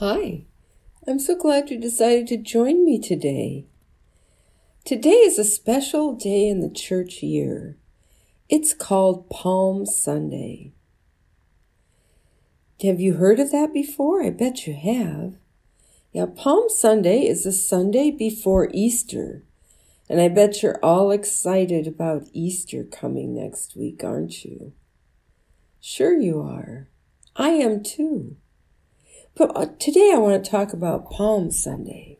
Hi, I'm so glad you decided to join me today. Today is a special day in the church year. It's called Palm Sunday. Have you heard of that before? I bet you have. Yeah, Palm Sunday is the Sunday before Easter. And I bet you're all excited about Easter coming next week, aren't you? Sure, you are. I am too. But uh, today I want to talk about Palm Sunday.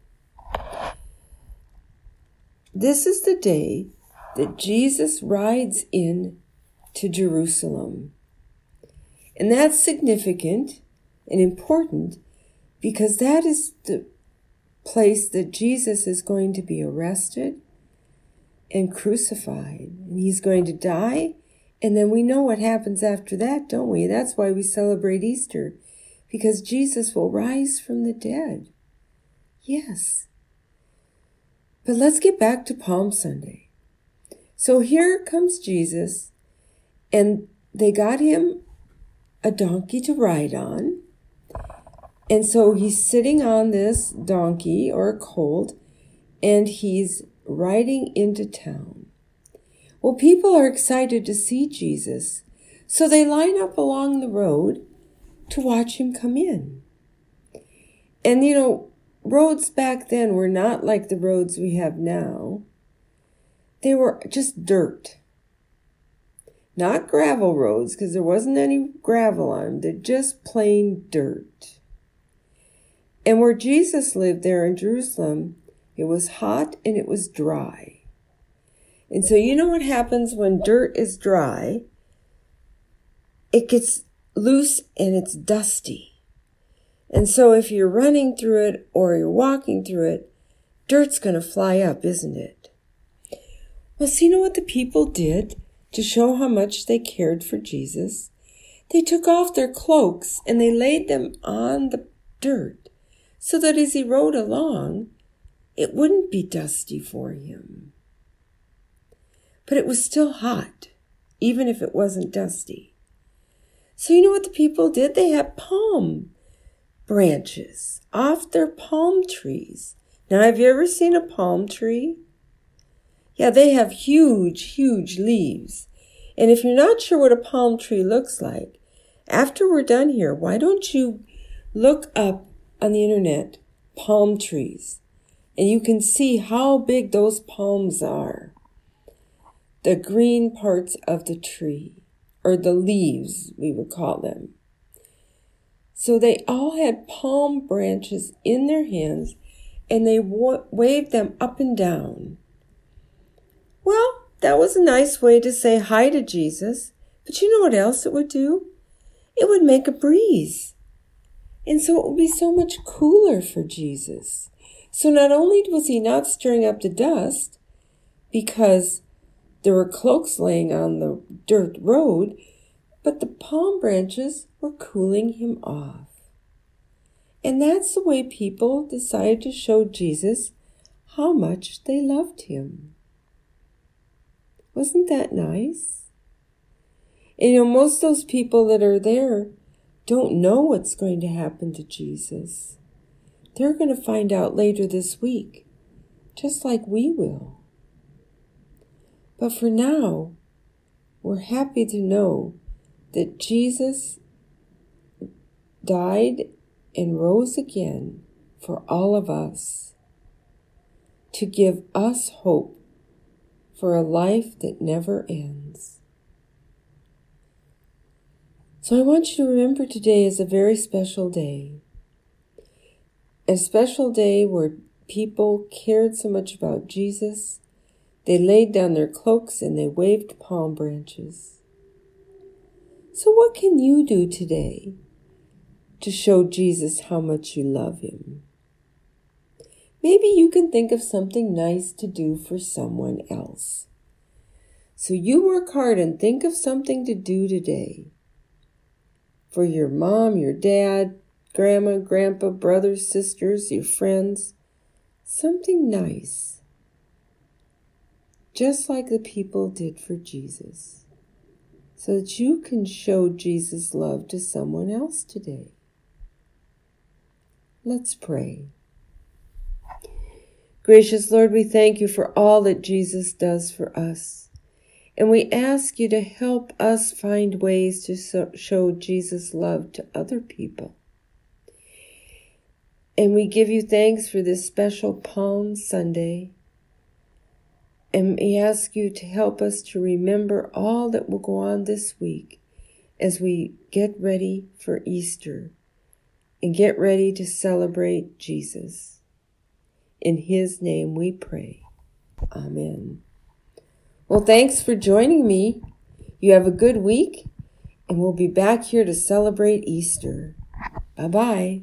This is the day that Jesus rides in to Jerusalem. And that's significant and important because that is the place that Jesus is going to be arrested and crucified. And he's going to die. And then we know what happens after that, don't we? That's why we celebrate Easter, because Jesus will rise from the dead. Yes. But let's get back to Palm Sunday. So here comes Jesus, and they got him a donkey to ride on. And so he's sitting on this donkey or colt, and he's riding into town. Well, people are excited to see Jesus, so they line up along the road to watch him come in. And you know, roads back then were not like the roads we have now. They were just dirt. Not gravel roads, because there wasn't any gravel on them. They're just plain dirt. And where Jesus lived there in Jerusalem, it was hot and it was dry. And so you know what happens when dirt is dry? It gets loose and it's dusty. And so if you're running through it or you're walking through it, dirt's going to fly up, isn't it? Well, see, you know what the people did to show how much they cared for Jesus? They took off their cloaks and they laid them on the dirt so that as he rode along, it wouldn't be dusty for him. But it was still hot, even if it wasn't dusty. So you know what the people did? They had palm branches off their palm trees. Now, have you ever seen a palm tree? Yeah, they have huge, huge leaves. And if you're not sure what a palm tree looks like, after we're done here, why don't you look up on the internet palm trees? and you can see how big those palms are. The green parts of the tree, or the leaves, we would call them. So they all had palm branches in their hands and they wa- waved them up and down. Well, that was a nice way to say hi to Jesus, but you know what else it would do? It would make a breeze. And so it would be so much cooler for Jesus. So not only was he not stirring up the dust because there were cloaks laying on the dirt road, but the palm branches were cooling him off. And that's the way people decided to show Jesus how much they loved him. Wasn't that nice? And you know, most of those people that are there don't know what's going to happen to Jesus. They're going to find out later this week, just like we will. But for now, we're happy to know that Jesus died and rose again for all of us to give us hope for a life that never ends. So I want you to remember today is a very special day a special day where people cared so much about Jesus, they laid down their cloaks and they waved palm branches. So, what can you do today to show Jesus how much you love him? Maybe you can think of something nice to do for someone else. So, you work hard and think of something to do today for your mom, your dad, grandma, grandpa, brothers, sisters, your friends. Something nice. Just like the people did for Jesus. So that you can show Jesus' love to someone else today. Let's pray. Gracious Lord, we thank you for all that Jesus does for us. And we ask you to help us find ways to show Jesus' love to other people. And we give you thanks for this special Palm Sunday. And ask you to help us to remember all that will go on this week as we get ready for Easter and get ready to celebrate Jesus. In His name we pray. Amen. Well, thanks for joining me. You have a good week, and we'll be back here to celebrate Easter. Bye bye.